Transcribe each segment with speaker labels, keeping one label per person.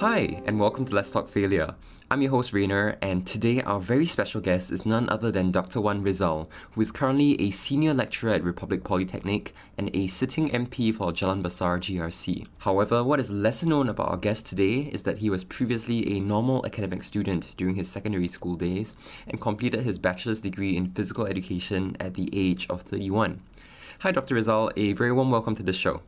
Speaker 1: Hi, and welcome to Let's Talk Failure. I'm your host Rainer, and today our very special guest is none other than Dr. Wan Rizal, who is currently a senior lecturer at Republic Polytechnic and a sitting MP for Jalan Besar GRC. However, what is lesser known about our guest today is that he was previously a normal academic student during his secondary school days and completed his bachelor's degree in physical education at the age of 31. Hi, Dr. Rizal, a very warm welcome to the show.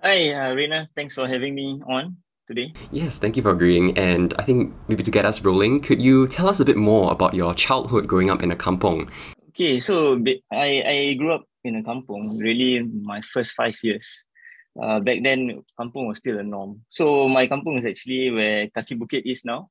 Speaker 2: Hi, uh. Thanks for having me on today.
Speaker 1: Yes, thank you for agreeing. And I think maybe to get us rolling, could you tell us a bit more about your childhood growing up in a kampong?
Speaker 2: Okay, so I, I grew up in a kampong, really my first five years. Uh, back then, kampong was still a norm. So my kampong is actually where Kaki Bukit is now.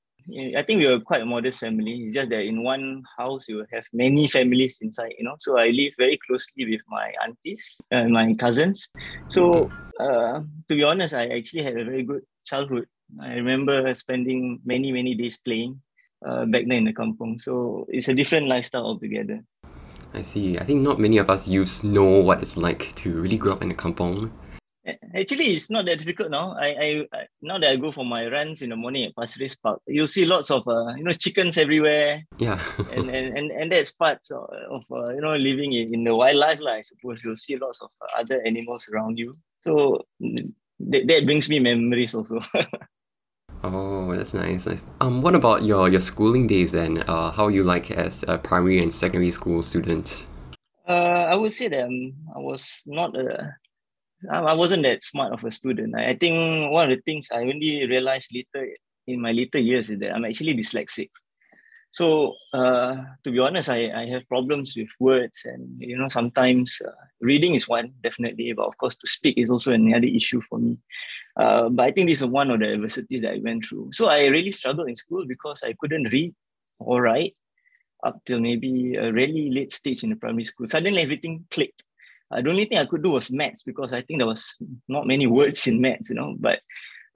Speaker 2: I think we were quite a modest family. It's just that in one house you have many families inside, you know. So I live very closely with my aunties and my cousins. So uh, to be honest, I actually had a very good childhood. I remember spending many, many days playing uh, back then in the kampong. So it's a different lifestyle altogether.
Speaker 1: I see. I think not many of us youths know what it's like to really grow up in a kampong.
Speaker 2: Actually, it's not that difficult now. I, I now that I go for my runs in the morning at Pasir Ris Park, you'll see lots of uh, you know chickens everywhere.
Speaker 1: Yeah.
Speaker 2: and, and, and and that's part of, of uh, you know living in, in the wildlife, like, I suppose you'll see lots of other animals around you. So that, that brings me memories also.
Speaker 1: oh, that's nice, nice. Um, what about your your schooling days then? Uh, how you like as a primary and secondary school student?
Speaker 2: Uh, I would say that um, I was not a, I wasn't that smart of a student. I, think one of the things I only realized later in my later years is that I'm actually dyslexic. So uh, to be honest, I, I have problems with words and, you know, sometimes uh, reading is one, definitely. But of course, to speak is also another issue for me. Uh, but I think this is one of the adversities that I went through. So I really struggled in school because I couldn't read or write up till maybe a really late stage in the primary school. Suddenly everything clicked. Uh, the only thing I could do was maths because I think there was not many words in maths, you know, but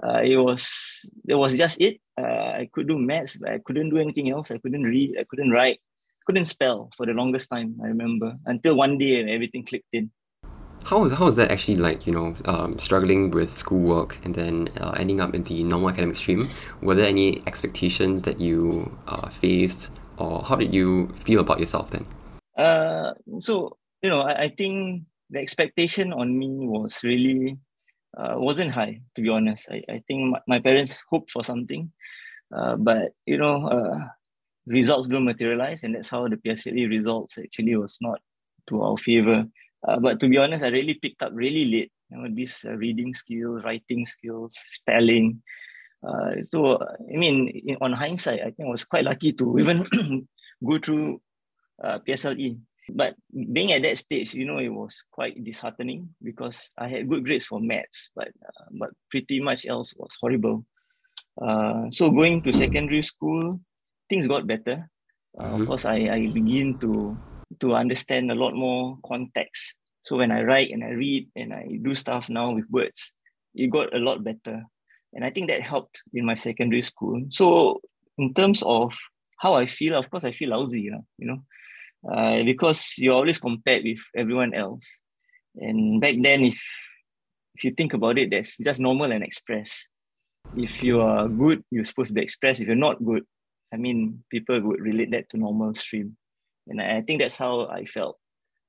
Speaker 2: uh, it was it was just it. Uh, I could do maths, but I couldn't do anything else. I couldn't read. I couldn't write. Couldn't spell for the longest time. I remember until one day everything clicked in.
Speaker 1: How was how was that actually like? You know, um, struggling with schoolwork and then uh, ending up in the normal academic stream. Were there any expectations that you uh, faced, or how did you feel about yourself then?
Speaker 2: Uh, so you know, I, I think the expectation on me was really uh, wasn't high, to be honest. I, I think my, my parents hoped for something, uh, but you know, uh, results don't materialize, and that's how the PSLE results actually was not to our favor. Uh, but to be honest, I really picked up really late. You know, these uh, reading skills, writing skills, spelling. Uh, so, I mean, in, on hindsight, I think I was quite lucky to even go through PSLE but being at that stage, you know, it was quite disheartening because I had good grades for maths, but uh, but pretty much else was horrible. Uh, so going to secondary school, things got better. Uh, mm-hmm. Of course, I, I begin to to understand a lot more context. So when I write and I read and I do stuff now with words, it got a lot better. And I think that helped in my secondary school. So in terms of how I feel, of course, I feel lousy, you know uh, because you're always compared with everyone else. And back then, if if you think about it, that's just normal and express. If you are good, you're supposed to be expressed. If you're not good, I mean, people would relate that to normal stream. And I, I think that's how I felt.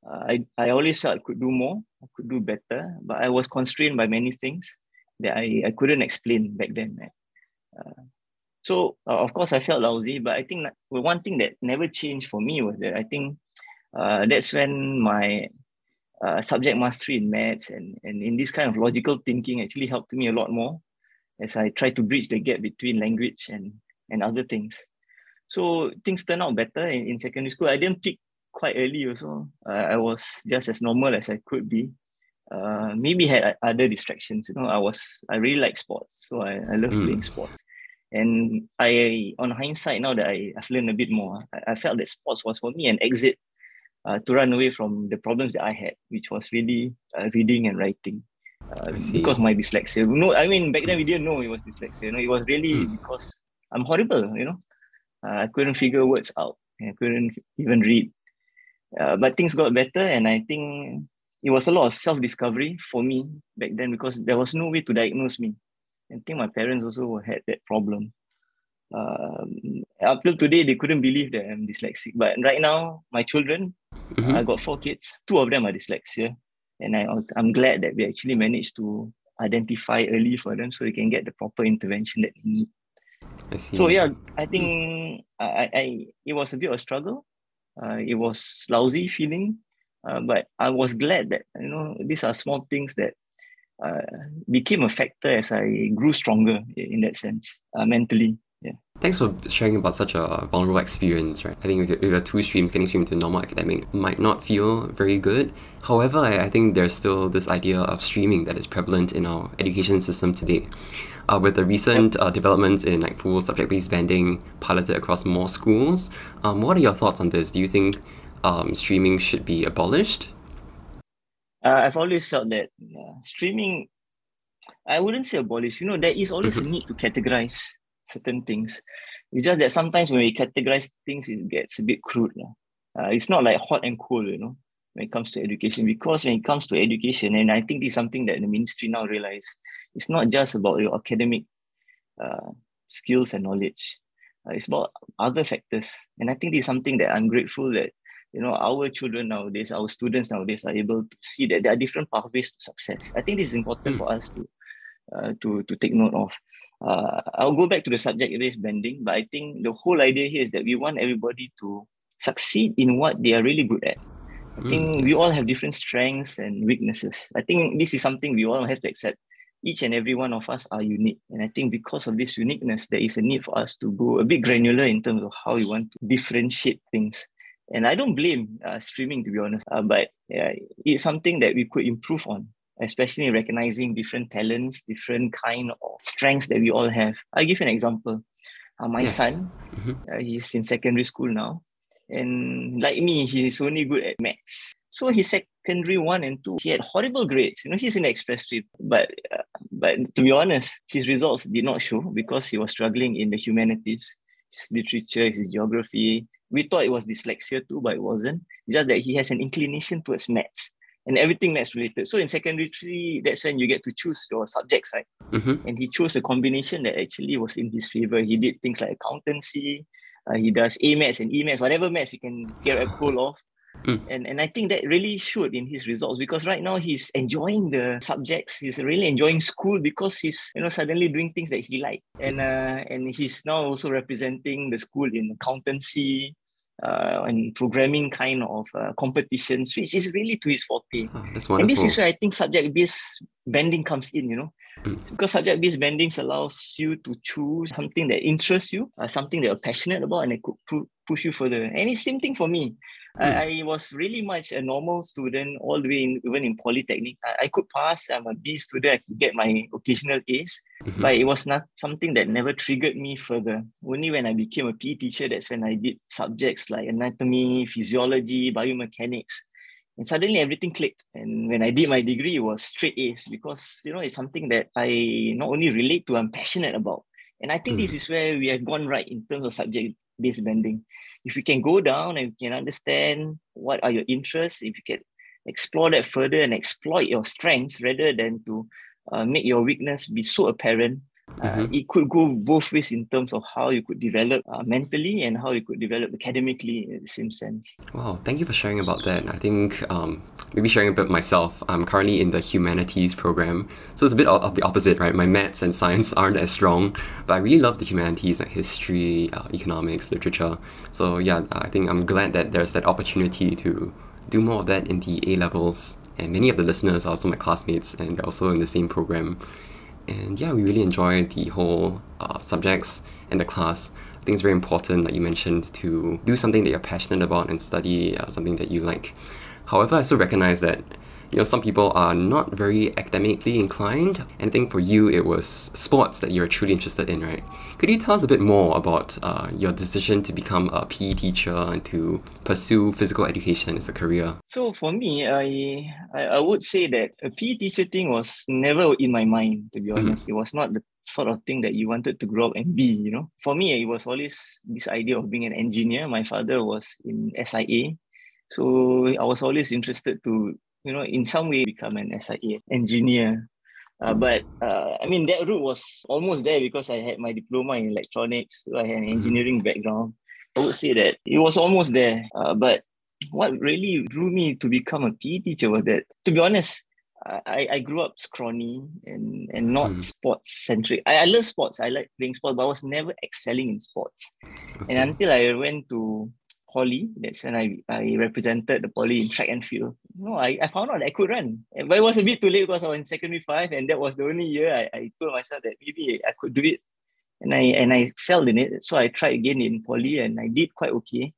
Speaker 2: Uh, I, I always felt I could do more, I could do better, but I was constrained by many things that I, I couldn't explain back then. Uh, so uh, of course I felt lousy, but I think one thing that never changed for me was that I think uh, that's when my uh, subject mastery in maths and, and in this kind of logical thinking actually helped me a lot more as I tried to bridge the gap between language and, and other things. So things turned out better in, in secondary school. I didn't pick quite early also. Uh, I was just as normal as I could be. Uh, maybe had other distractions. You know, I was I really like sports, so I, I love mm. playing sports. And I, on hindsight, now that I, have learned a bit more, I, I, felt that sports was for me an exit uh, to run away from the problems that I had, which was really uh, reading and writing. Uh, because my dyslexia. No, I mean back then we didn't know it was dyslexia. You know, it was really hmm. because I'm horrible. You know, uh, I couldn't figure words out. I couldn't even read. Uh, but things got better, and I think it was a lot of self discovery for me back then because there was no way to diagnose me I think my parents also had that problem. Um, up till today, they couldn't believe that I'm dyslexic. But right now, my children, mm-hmm. I got four kids. Two of them are dyslexia, and I was I'm glad that we actually managed to identify early for them so they can get the proper intervention that they need. So yeah, I think I, I it was a bit of a struggle. Uh, it was lousy feeling, uh, but I was glad that you know these are small things that uh, became a factor as I grew stronger in that sense uh, mentally. Yeah.
Speaker 1: Thanks for sharing about such a vulnerable experience, right? I think with the two streams, getting streamed to normal academic might not feel very good. However, I, I think there's still this idea of streaming that is prevalent in our education system today. Uh, with the recent uh, developments in like full subject-based banding piloted across more schools, um, what are your thoughts on this? Do you think um, streaming should be abolished?
Speaker 2: Uh, I've always felt that streaming, I wouldn't say abolish. You know, there is always mm-hmm. a need to categorize certain things. It's just that sometimes when we categorize things, it gets a bit crude. Uh, it's not like hot and cold, you know, when it comes to education. Because when it comes to education, and I think this is something that the ministry now realize, it's not just about your academic uh, skills and knowledge. Uh, it's about other factors. And I think this is something that I'm grateful that you know our children nowadays, our students nowadays are able to see that there are different pathways to success. I think this is important mm. for us to uh, to to take note of uh, I'll go back to the subject-based banding, but I think the whole idea here is that we want everybody to succeed in what they are really good at. I mm, think we all have different strengths and weaknesses. I think this is something we all have to accept. Each and every one of us are unique. And I think because of this uniqueness, there is a need for us to go a bit granular in terms of how we want to differentiate things. And I don't blame uh, streaming, to be honest, uh, but uh, it's something that we could improve on especially recognizing different talents, different kind of strengths that we all have. I'll give you an example. Uh, my yes. son, mm-hmm. uh, he's in secondary school now. And like me, he's only good at maths. So his secondary one and two, he had horrible grades. You know, he's in the express stream. But uh, but to be honest, his results did not show because he was struggling in the humanities, his literature, his geography. We thought it was dyslexia too, but it wasn't. It's just that he has an inclination towards maths and everything that's related. So in secondary three, that's when you get to choose your subjects, right? Mm-hmm. And he chose a combination that actually was in his favor. He did things like accountancy, uh, he does A maths and E maths, whatever maths he can get a hold of. Mm. And, and I think that really showed in his results because right now he's enjoying the subjects. He's really enjoying school because he's you know suddenly doing things that he likes. And uh, and he's now also representing the school in accountancy, uh, and programming kind of uh, competitions, which is really to his forte.
Speaker 1: Oh, that's
Speaker 2: wonderful. And this is where I think subject-based banding comes in, you know, mm. because subject-based banding allows you to choose something that interests you, uh, something that you're passionate about, and it could pu- push you further. And it's same thing for me. I, I, was really much a normal student all the way in, even in polytechnic. I, I could pass. I'm a B student. I could get my occasional A's, mm-hmm. but it was not something that never triggered me further. Only when I became a PE teacher, that's when I did subjects like anatomy, physiology, biomechanics, and suddenly everything clicked. And when I did my degree, it was straight A's because you know it's something that I not only relate to, I'm passionate about. And I think mm. this is where we have gone right in terms of subject based banding. If you can go down and you can understand what are your interests, if you can explore that further and exploit your strengths rather than to uh, make your weakness be so apparent, uh, mm-hmm. it could go both ways in terms of how you could develop uh, mentally and how you could develop academically in the same sense.
Speaker 1: Wow, thank you for sharing about that. I think um, maybe sharing a bit myself. I'm currently in the humanities program, so it's a bit of the opposite, right? My maths and science aren't as strong, but I really love the humanities like history, uh, economics, literature. So yeah, I think I'm glad that there's that opportunity to do more of that in the A levels. And many of the listeners are also my classmates, and they're also in the same program. And yeah, we really enjoy the whole uh, subjects and the class. I think it's very important, like you mentioned, to do something that you're passionate about and study uh, something that you like. However, I still recognize that you know some people are not very academically inclined and i think for you it was sports that you're truly interested in right? Could you tell us a bit more about uh, your decision to become a pe teacher and to pursue physical education as a career?
Speaker 2: So for me i i, I would say that a pe teacher thing was never in my mind to be mm-hmm. honest. Mm-hmm. it was not the sort of thing that you wanted to grow up and be you know? For me it was always this idea of being an engineer. My father was in sia so I was always interested to you know, in some way become an SIA engineer. Uh, but uh, I mean that route was almost there because I had my diploma in electronics. So I had an engineering background. I would say that it was almost there. Uh, but what really drew me to become a PE teacher was that, to be honest, I, I grew up scrawny and, and not mm. sports centric. I, I love sports. I like playing sports, but I was never excelling in sports. Okay. And until I went to poly, that's when I, I represented the poly in track and field. No, I, I found out I could run. But it was a bit too late because I was in secondary five, and that was the only year I, I told myself that maybe I could do it. And I and I excelled in it. So I tried again in poly and I did quite okay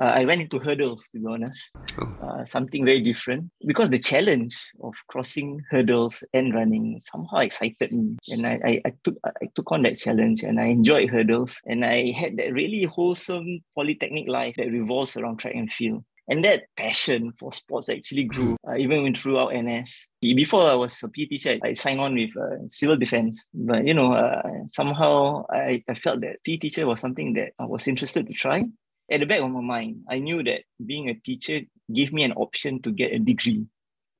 Speaker 2: uh, I went into hurdles to be honest. Oh. Uh, something very different because the challenge of crossing hurdles and running somehow excited me, and I, I, I took I took on that challenge and I enjoyed hurdles and I had that really wholesome polytechnic life that revolves around track and field. And that passion for sports actually grew uh, even when throughout NS. Before I was a PE teacher, I signed on with uh, civil defense. But you know, uh, somehow I, I felt that PE teacher was something that I was interested to try at the back of my mind, I knew that being a teacher gave me an option to get a degree.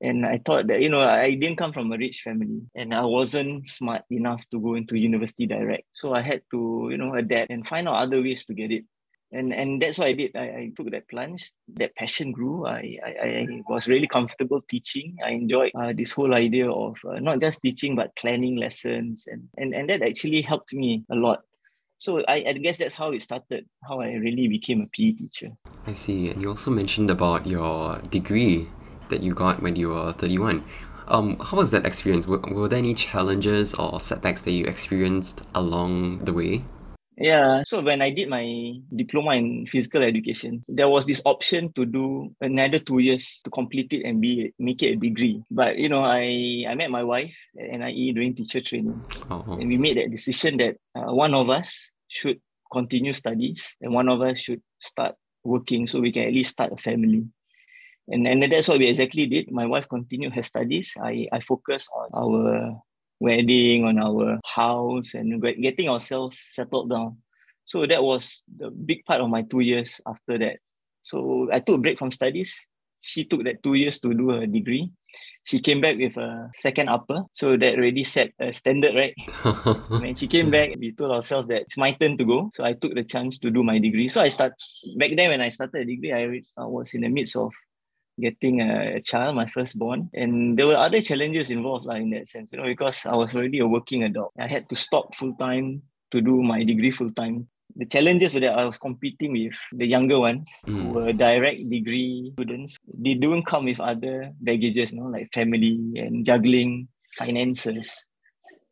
Speaker 2: And I thought that, you know, I didn't come from a rich family and I wasn't smart enough to go into university direct. So I had to, you know, adapt and find out other ways to get it. And and that's what I did. I, I took that plunge. That passion grew. I, I, I was really comfortable teaching. I enjoyed uh, this whole idea of uh, not just teaching, but planning lessons. And, and, and that actually helped me a lot so I, I guess that's how it started, how I really became a PE teacher.
Speaker 1: I see. And you also mentioned about your degree that you got when you were 31. Um, how was that experience? Were, were there any challenges or setbacks that you experienced along the way?
Speaker 2: Yeah, so when I did my diploma in physical education, there was this option to do another two years to complete it and be make it a degree. But you know, I I met my wife at NIE doing teacher training, oh. and we made that decision that uh, one of us should continue studies and one of us should start working so we can at least start a family. And, and that's what we exactly did. My wife continued her studies. I, I focused on our wedding, on our house, and getting ourselves settled down. So that was the big part of my two years after that. So I took a break from studies. She took that two years to do her degree. She came back with a second upper. So that already set a standard, right? when she came back, we told ourselves that it's my turn to go. So I took the chance to do my degree. So I start back then when I started a degree, I, I was in the midst of getting a child, my firstborn. And there were other challenges involved like, in that sense, you know, because I was already a working adult. I had to stop full time to do my degree full time. The challenges were that I was competing with the younger ones mm. who were direct degree students. They don't come with other baggages, you know, like family and juggling finances.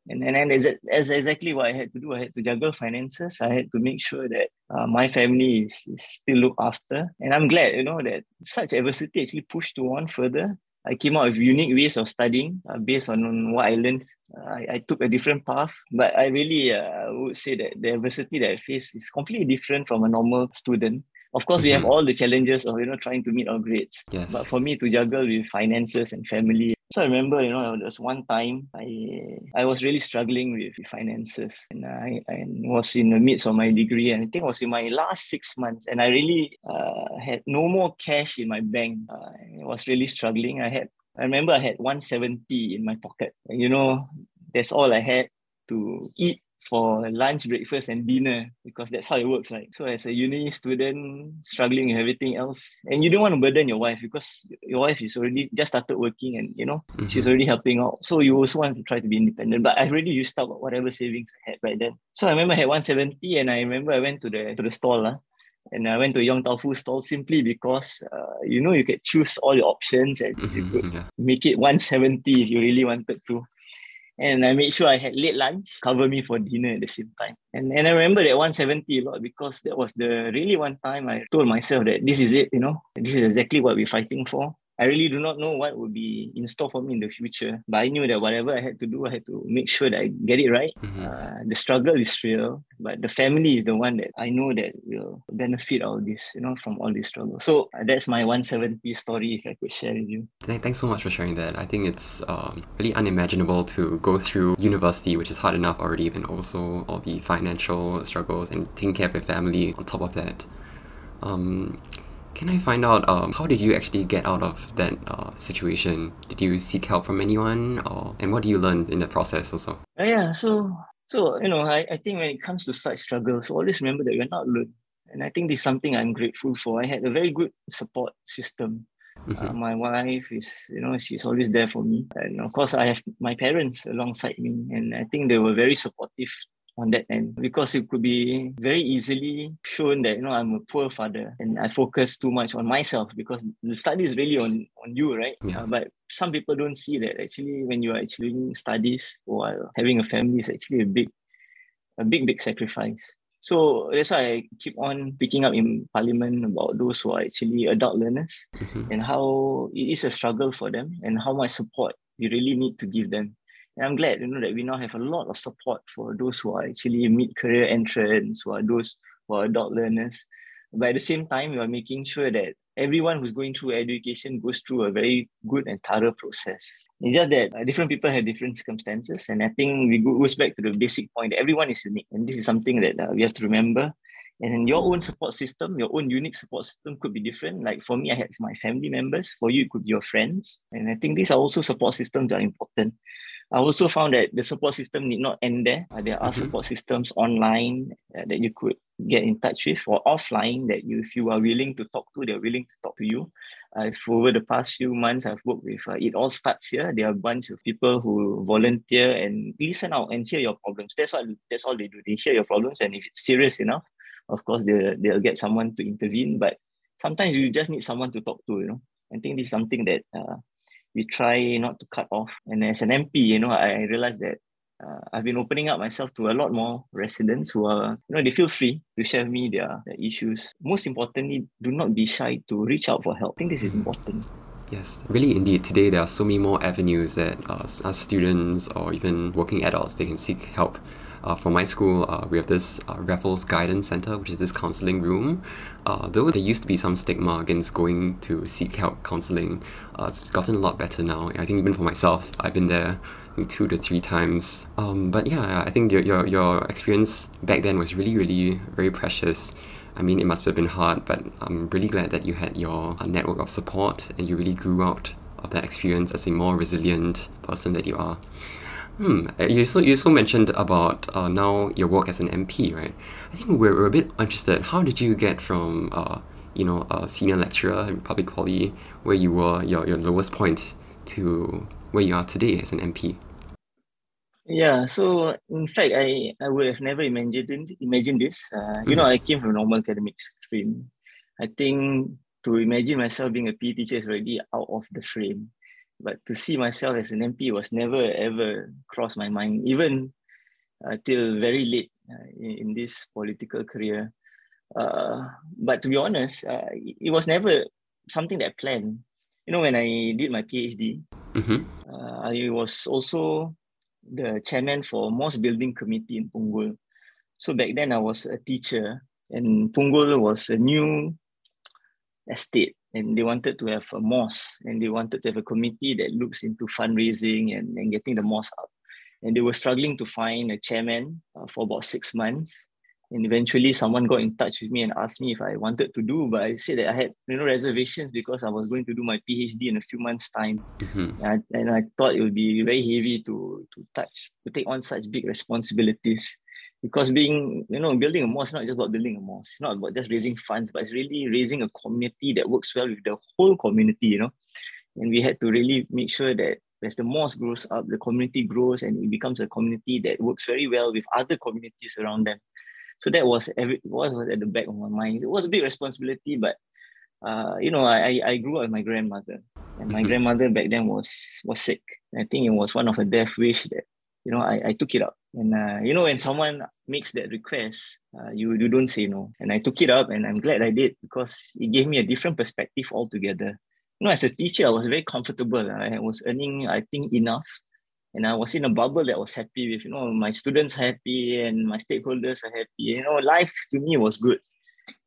Speaker 2: And, and then that's exactly what I had to do. I had to juggle finances. I had to make sure that uh, my family is, is still looked after. And I'm glad, you know, that such adversity actually pushed to on further. I came out with unique ways of studying uh, based on, what I learned. Uh, I, I took a different path, but I really uh, would say that the adversity that I face is completely different from a normal student. Of course, we have mm-hmm. all the challenges of you know trying to meet our grades. Yes. But for me to juggle with finances and family so I remember, you know, there was one time I I was really struggling with finances, and I, I was in the midst of my degree, and I think it was in my last six months, and I really uh, had no more cash in my bank. Uh, I was really struggling. I had I remember I had 170 in my pocket. You know, that's all I had to eat for lunch, breakfast, and dinner because that's how it works, right? So as a uni student struggling with everything else, and you don't want to burden your wife because your wife is already just started working and you know mm-hmm. she's already helping out. So you also want to try to be independent. But I already used up whatever savings I had right then. So I remember I had 170 and I remember I went to the to the stall. Uh, and I went to Yong Tau Foo stall simply because uh, you know you could choose all your options and mm-hmm, you could yeah. make it 170 if you really wanted to and I made sure I had late lunch, cover me for dinner at the same time. And and I remember that 170 a lot because that was the really one time I told myself that this is it, you know, this is exactly what we're fighting for. I really do not know what would be in store for me in the future. But I knew that whatever I had to do, I had to make sure that I get it right. Mm-hmm. Uh, the struggle is real, but the family is the one that I know that will benefit all this, you know, from all this struggle. So uh, that's my 170 story, if I could share with you.
Speaker 1: Thanks so much for sharing that. I think it's um, really unimaginable to go through university, which is hard enough already, and also all the financial struggles and taking care of your family on top of that. Um, Can I find out um, how did you actually get out of that uh, situation? Did you seek help from anyone, or and what do you learn in the process also?
Speaker 2: Uh, yeah, so so you know, I, I think when it comes to such struggles, always remember that you're not alone. And I think this is something I'm grateful for. I had a very good support system. Mm-hmm. Uh, my wife is, you know, she's always there for me. And of course, I have my parents alongside me. And I think they were very supportive on that end because it could be very easily shown that you know I'm a poor father and I focus too much on myself because the study is really on on you, right? Yeah. Uh, but some people don't see that actually when you are actually doing studies while having a family is actually a big, a big big sacrifice. So that's why I keep on picking up in parliament about those who are actually adult learners mm-hmm. and how it is a struggle for them and how much support you really need to give them. And I'm glad, you know, that we now have a lot of support for those who are actually mid-career entrants, who are those who are adult learners. But at the same time, we are making sure that everyone who's going through education goes through a very good and thorough process. It's just that uh, different people have different circumstances. And I think we go, goes back to the basic point that everyone is unique. And this is something that uh, we have to remember. And your own support system, your own unique support system could be different. Like for me, I have my family members. For you, it could be your friends. And I think these are also support systems that are important. I also found that the support system need not end there. Uh, there are mm-hmm. support systems online uh, that you could get in touch with or offline that you, if you are willing to talk to, they're willing to talk to you. Uh, over the past few months, I've worked with uh, It All Starts Here. There are a bunch of people who volunteer and listen out and hear your problems. That's what that's all they do. They hear your problems, and if it's serious enough, of course, they'll, they'll get someone to intervene. But sometimes you just need someone to talk to, you know. I think this is something that uh, we try not to cut off. And as an MP, you know, I realized that uh, I've been opening up myself to a lot more residents who are, you know, they feel free to share with me their, their issues. Most importantly, do not be shy to reach out for help. I think this is mm-hmm. important.
Speaker 1: Yes, really indeed. Today there are so many more avenues that uh, as students or even working adults, they can seek help for my school, uh, we have this uh, Raffles Guidance Center, which is this counseling room. Uh, though there used to be some stigma against going to seek help counseling, uh, it's gotten a lot better now. I think even for myself, I've been there two to three times. Um, but yeah, I think your, your, your experience back then was really, really very precious. I mean, it must have been hard, but I'm really glad that you had your uh, network of support and you really grew out of that experience as a more resilient person that you are. Hmm. Uh, you also you also mentioned about uh, now your work as an MP, right? I think we're, we're a bit interested. How did you get from uh, you know a senior lecturer in Republic Poly, where you were your, your lowest point, to where you are today as an MP?
Speaker 2: Yeah, so in fact, I, I would have never imagined imagined this. Uh, mm-hmm. You know, I came from a normal academic stream. I think to imagine myself being a PE teacher is already out of the frame but to see myself as an MP was never ever crossed my mind, even uh, till very late uh, in, in, this political career. Uh, but to be honest, uh, it was never something that I planned. You know, when I did my PhD, mm-hmm. Uh, I was also the chairman for Mosque Building Committee in Punggol. So back then I was a teacher and Punggol was a new estate and they wanted to have a mosque and they wanted to have a committee that looks into fundraising and, and getting the mosque up. And they were struggling to find a chairman uh, for about six months. And eventually someone got in touch with me and asked me if I wanted to do, but I said that I had you know reservations because I was going to do my PhD in a few months' time. Mm-hmm. And, I, and I thought it would be very heavy to to touch, to take on such big responsibilities because being you know building a mosque is not just about building a mosque. It's not about just raising funds but it's really raising a community that works well with the whole community you know. And we had to really make sure that as the mosque grows up the community grows and it becomes a community that works very well with other communities around them. So that was every what was at the back of my mind. It was a big responsibility but uh, you know I, I grew up with my grandmother. And my mm-hmm. grandmother back then was was sick. I think it was one of her death wish that you know I, I took it up and uh, you know, when someone makes that request, uh, you you don't say no. And I took it up, and I'm glad I did because it gave me a different perspective altogether. You know, as a teacher, I was very comfortable. I was earning, I think, enough, and I was in a bubble that was happy with. You know, my students happy and my stakeholders are happy. You know, life to me was good.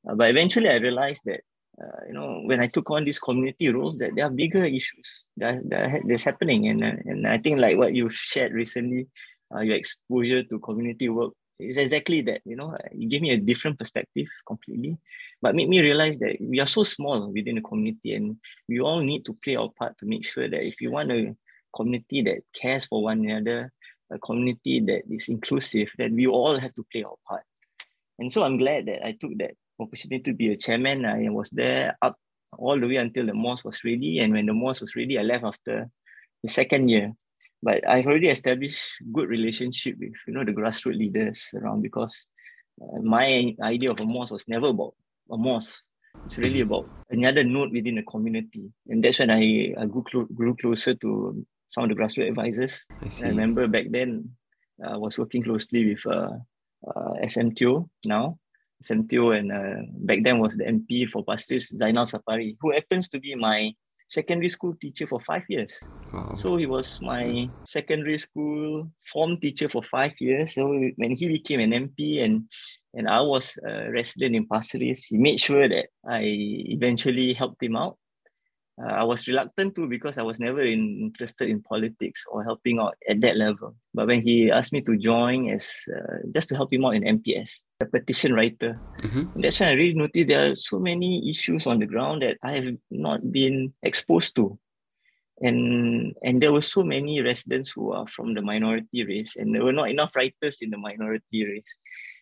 Speaker 2: Uh, but eventually, I realized that uh, you know, when I took on these community roles, that there are bigger issues that, that that's happening, and uh, and I think like what you shared recently, uh, your exposure to community work is exactly that. You know, it gave me a different perspective completely, but made me realize that we are so small within the community, and we all need to play our part to make sure that if you want a community that cares for one another, a community that is inclusive, that we all have to play our part. And so I'm glad that I took that opportunity to be a chairman. I was there up all the way until the mosque was ready. And when the mosque was ready, I left after the second year. But I've already established good relationship with you know the grassroots leaders around because uh, my idea of a mosque was never about a mosque. It's really about another node within the community, and that's when I, I grew, clo- grew closer to some of the grassroots advisors. I, I remember back then I was working closely with uh, uh, SM Teo now, SM Teo, and uh, back then was the MP for Pasir Ris, Zainal Sapari, who happens to be my secondary school teacher for five years. Wow. So he was my secondary school form teacher for five years. So when he became an MP and and I was a resident in Pasir Ris, he made sure that I eventually helped him out uh, I was reluctant to because I was never in, interested in politics or helping out at that level. But when he asked me to join as uh, just to help him out in MPS, a petition writer, mm-hmm. that's when I really noticed there are so many issues on the ground that I have not been exposed to. And and there were so many residents who are from the minority race, and there were not enough writers in the minority race.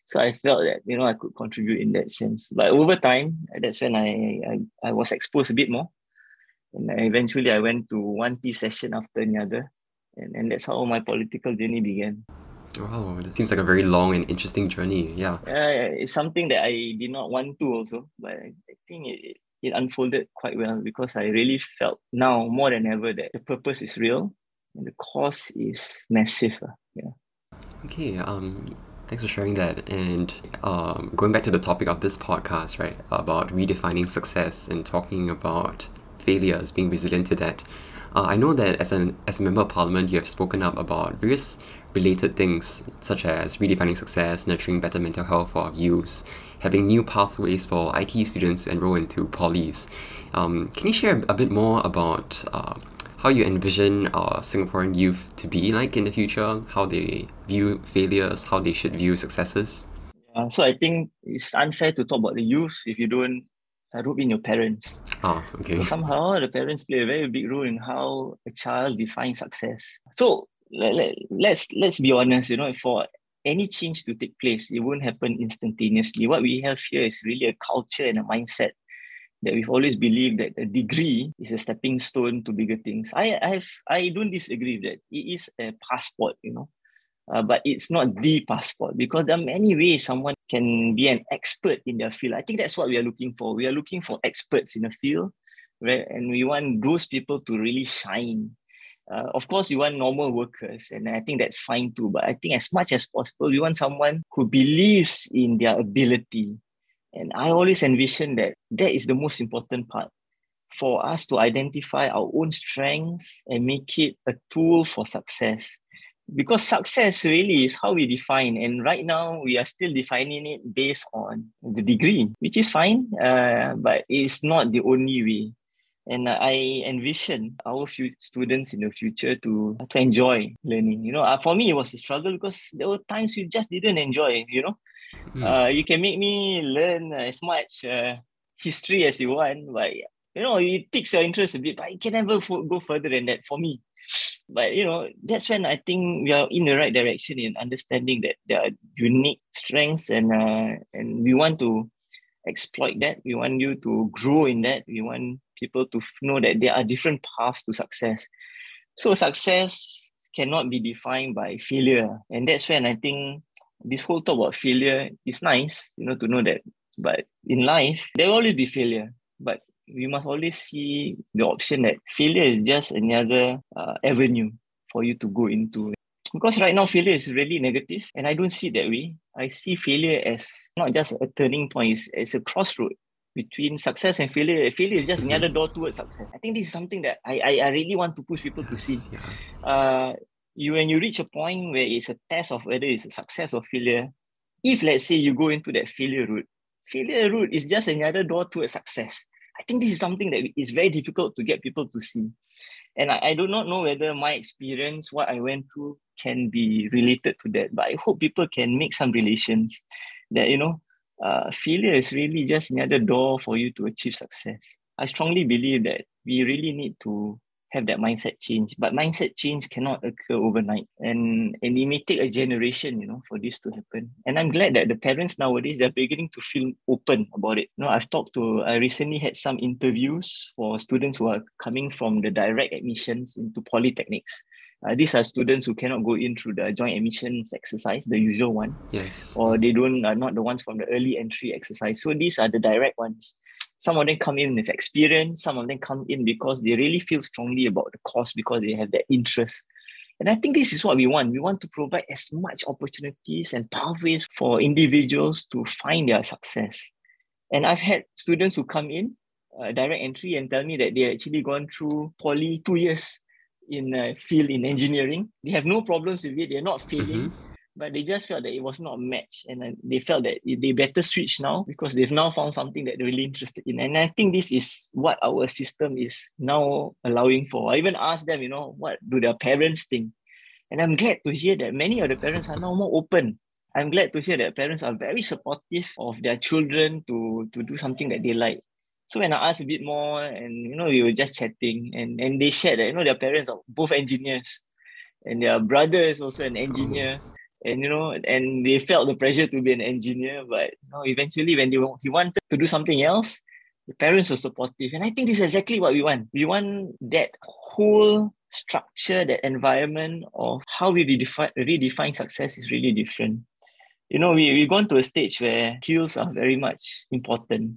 Speaker 2: So I felt that you know I could contribute in that sense. But over time, that's when I I, I was exposed a bit more and eventually I went to one tea session after another. And, and that's how my political journey began.
Speaker 1: Wow, it seems like a very long and interesting journey. Yeah.
Speaker 2: Uh, it's something that I did not want to also, but I think it, it unfolded quite well because I really felt now more than ever that the purpose is real and the cause is massive. Uh, yeah.
Speaker 1: Okay. Um, Thanks for sharing that. And um, going back to the topic of this podcast, right, about redefining success and talking about failures, being resilient to that. Uh, I know that as an as a member of parliament, you have spoken up about various related things such as redefining success, nurturing better mental health for our youth, having new pathways for ITE students to enroll into polys. Um, can you share a bit more about uh, how you envision our Singaporean youth to be like in the future, how they view failures, how they should view successes?
Speaker 2: Uh, so I think it's unfair to talk about the youth if you don't rope in your parents.
Speaker 1: Oh, okay.
Speaker 2: Somehow the parents play a very big role in how a child defines success. So let, let, let's let's be honest, you know, for any change to take place, it won't happen instantaneously. What we have here is really a culture and a mindset that we've always believed that a degree is a stepping stone to bigger things. I I have I don't disagree with that. It is a passport, you know uh, but it's not the passport because there are many ways someone can be an expert in their field. I think that's what we are looking for. We are looking for experts in the field, right? And we want those people to really shine. Uh, of course, we want normal workers, and I think that's fine too. But I think as much as possible, we want someone who believes in their ability. And I always envision that that is the most important part for us to identify our own strengths and make it a tool for success because success really is how we define and right now we are still defining it based on the degree which is fine uh, but it's not the only way. And i envision our few students in the future to, to enjoy learning. You know uh, for me it was a struggle because there were times you just didn't enjoy you know? Mm. uh, you can make me learn as much uh, history as you want but you know it piques your interest a bit but it can never go further than that for me but you know that's when i think we are in the right direction in understanding that there are unique strengths and uh, and we want to exploit that. We want you to grow in that. We want people to know that there are different paths to success. So success cannot be defined by failure. And that's when i think this whole talk about failure is nice you know to know that. But in life there will always be failure. But we must always see the option that failure is just another uh, avenue for you to go into. Because right now, failure is really negative, and I don't see it that way. I see failure as not just a turning point, it's, it's a crossroad between success and failure. Failure is just another door towards success. I think this is something that I, I, I really want to push people to see. Uh, you When you reach a point where it's a test of whether it's a success or failure, if let's say you go into that failure route, failure route is just another door towards success. I think this is something that is very difficult to get people to see. And I, I do not know whether my experience, what I went through, can be related to that. But I hope people can make some relations that, you know, uh, failure is really just another door for you to achieve success. I strongly believe that we really need to have that mindset change. But mindset change cannot occur overnight. And, and it may take a generation, you know, for this to happen. And I'm glad that the parents nowadays, they're beginning to feel open about it. You know, I've talked to, I recently had some interviews for students who are coming from the direct admissions into polytechnics. Uh, these are students who cannot go in through the joint admissions exercise, the usual one.
Speaker 1: Yes.
Speaker 2: Or they don't are not the ones from the early entry exercise. So these are the direct ones. Some of them come in with experience, some of them come in because they really feel strongly about the course because they have that interest. And I think this is what we want. We want to provide as much opportunities and pathways for individuals to find their success. And I've had students who come in, uh, direct entry, and tell me that they actually gone through poly two years in a field in engineering. They have no problems with it. They're not failing. Mm-hmm but they just felt that it was not a match and they felt that they better switch now because they've now found something that they're really interested in. And i think this is what our system is now allowing for. I even asked them you know what do their parents think? And i'm glad to hear that many of the parents are now more open. I'm glad to hear that parents are very supportive of their children to to do something that they like. So when I asked a bit more, and you know, we were just chatting, and and they shared that you know their parents are both engineers, and their brother is also an engineer and you know and they felt the pressure to be an engineer but you know, eventually when they he wanted to do something else the parents were supportive. And i think this is exactly what we want. We want that whole structure that environment of how we redefine redefine success is really different. You know we, we've gone to a stage where skills are very much important.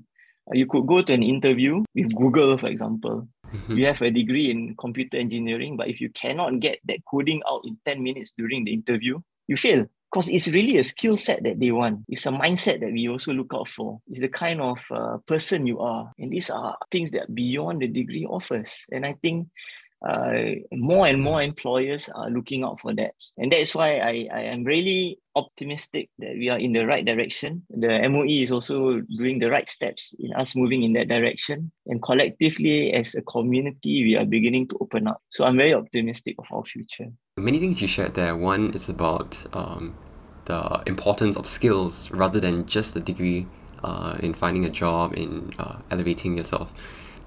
Speaker 2: Uh, you could go to an interview with google for example. Mm-hmm. you have a degree in computer engineering but if you cannot get that coding out in 10 minutes during the interview you fail because it's really a skill set that they want. It's a mindset that we also look out for. It's the kind of uh, person you are. And these are things that beyond the degree offers. And I think uh, more and more employers are looking out for that. And that's why I, I am really optimistic that we are in the right direction. The MOE is also doing the right steps in us moving in that direction. And collectively, as a community, we are beginning to open up. So I'm very optimistic of our future.
Speaker 1: Many things you shared there. One is about um, the importance of skills rather than just the degree uh, in finding a job, in uh, elevating yourself.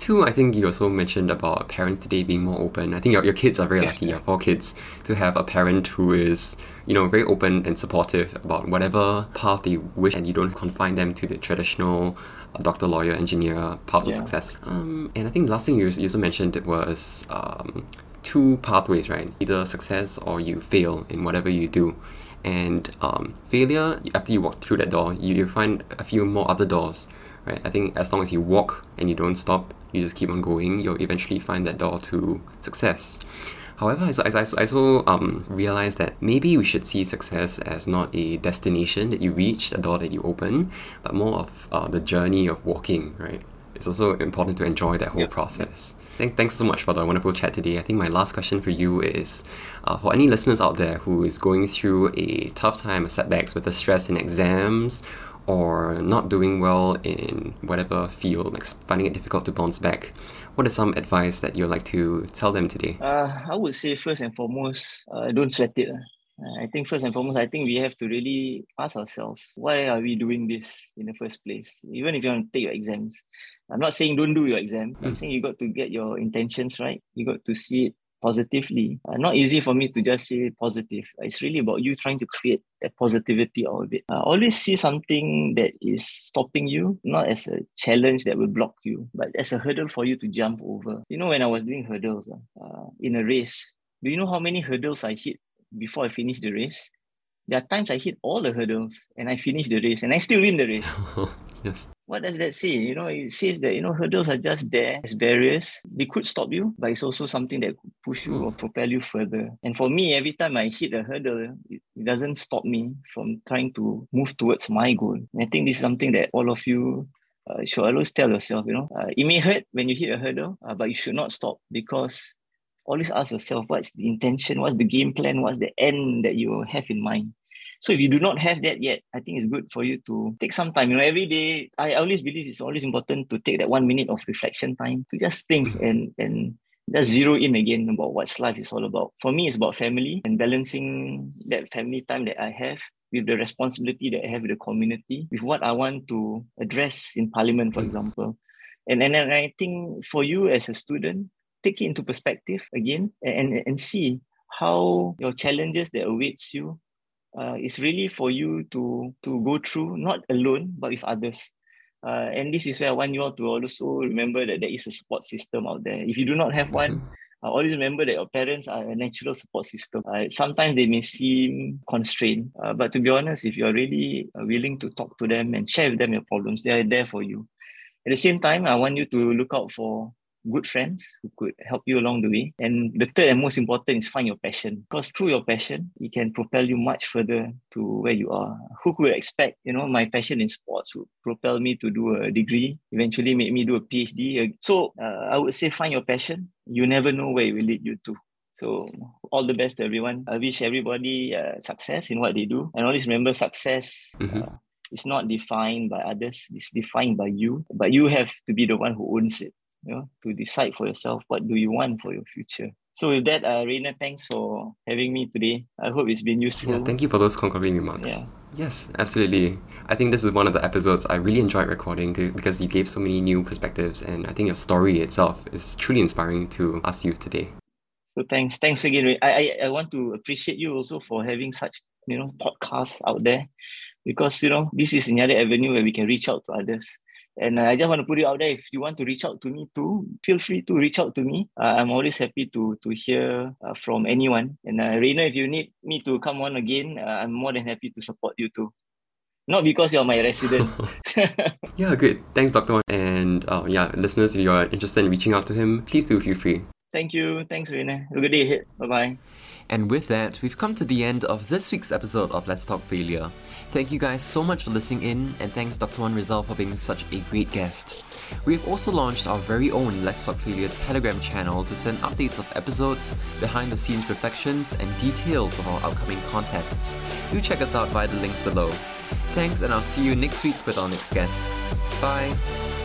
Speaker 1: Two, I think you also mentioned about parents today being more open. I think your, your kids are very yeah. lucky, your four kids, to have a parent who is, you know, very open and supportive about whatever path they wish and you don't confine them to the traditional uh, doctor, lawyer, engineer path yeah. of success. Um, and I think the last thing you, you also mentioned was um, two pathways, right? Either success or you fail in whatever you do. And um, failure, after you walk through that door, you, you find a few more other doors right? I think as long as you walk and you don't stop, you just keep on going, you'll eventually find that door to success. However, I, I, I also um, realized that maybe we should see success as not a destination that you reach, a door that you open, but more of uh, the journey of walking, right? It's also important to enjoy that whole yep. process. Thank, thanks so much for the wonderful chat today. I think my last question for you is uh, for any listeners out there who is going through a tough time, setbacks with the stress in exams or not doing well in whatever field, like finding it difficult to bounce back, what are some advice that you'd like to tell them today?
Speaker 2: Uh, I would say first and foremost, uh, don't sweat it. Uh, I think first and foremost, I think we have to really ask ourselves, why are we doing this in the first place? Even if you want to take your exams. I'm not saying don't do your exam. I'm hmm. saying you got to get your intentions right. You got to see it positively. Uh, not easy for me to just say positive. It's really about you trying to create that positivity out of it. Uh, always see something that is stopping you, not as a challenge that will block you, but as a hurdle for you to jump over. You know, when I was doing hurdles uh, in a race, do you know how many hurdles I hit before I finished the race? There are times I hit all the hurdles and I finish the race and I still win the race.
Speaker 1: yes
Speaker 2: what does that say? You know, it says that, you know, hurdles are just there as barriers. They could stop you, but it's also something that could push you or propel you further. And for me, every time I hit a hurdle, it, doesn't stop me from trying to move towards my goal. And I think this is something that all of you uh, should always tell yourself, you know, uh, it may hurt when you hit a hurdle, uh, but you should not stop because always ask yourself, what's the intention? What's the game plan? What's the end that you have in mind? So if you do not have that yet, I think it's good for you to take some time. You know, every day, I always believe it's always important to take that one minute of reflection time to just think mm-hmm. and and just zero in again about what life is all about. For me, it's about family and balancing that family time that I have with the responsibility that I have with the community, with what I want to address in parliament, for mm. example. And, and, and I think for you as a student, take it into perspective again and, and see how your challenges that awaits you uh, is really for you to to go through not alone but with others uh, and this is where I want you all to also remember that there is a support system out there. If you do not have one, uh, always remember that your parents are a natural support system. Uh, sometimes they may seem constrained, uh, but to be honest, if you are really uh, willing to talk to them and share with them your problems, they are there for you. At the same time, I want you to look out for good friends who could help you along the way. And the third and most important is find your passion. Because through your passion, it can propel you much further to where you are. Who could expect, you know, my passion in sports would propel me to do a degree, eventually make me do a PhD. So uh, I would say find your passion. You never know where it will lead you to. So all the best to everyone. I wish everybody uh, success in what they do. And always remember success mm-hmm. uh, is not defined by others. It's defined by you. But you have to be the one who owns it you know, to decide for yourself what do you want for your future. So with that, uh, Rainer, thanks for having me today. I hope it's been useful.
Speaker 1: Yeah, thank you for those concluding remarks. Yeah. Yes, absolutely. I think this is one of the episodes I really enjoyed recording because you gave so many new perspectives, and I think your story itself is truly inspiring to us youth today.
Speaker 2: So thanks, thanks again. I, I, I want to appreciate you also for having such you know podcasts out there, because you know this is another avenue where we can reach out to others. And uh, I just want to put it out there. If you want to reach out to me too, feel free to reach out to me. Uh, I'm always happy to to hear uh, from anyone. And uh, Rainer, if you need me to come on again, uh, I'm more than happy to support you too. Not because you're my resident.
Speaker 1: yeah, good. Thanks, Dr. Wan. And uh, yeah, listeners, if you're interested in reaching out to him, please do feel free.
Speaker 2: Thank you. Thanks, Rainer. Have a good day ahead. Bye bye.
Speaker 1: And with that, we've come to the end of this week's episode of Let's Talk Failure. Thank you guys so much for listening in, and thanks Dr. Wan Rizal for being such a great guest. We have also launched our very own Let's Talk Failure Telegram channel to send updates of episodes, behind the scenes reflections, and details of our upcoming contests. Do check us out via the links below. Thanks, and I'll see you next week with our next guest. Bye!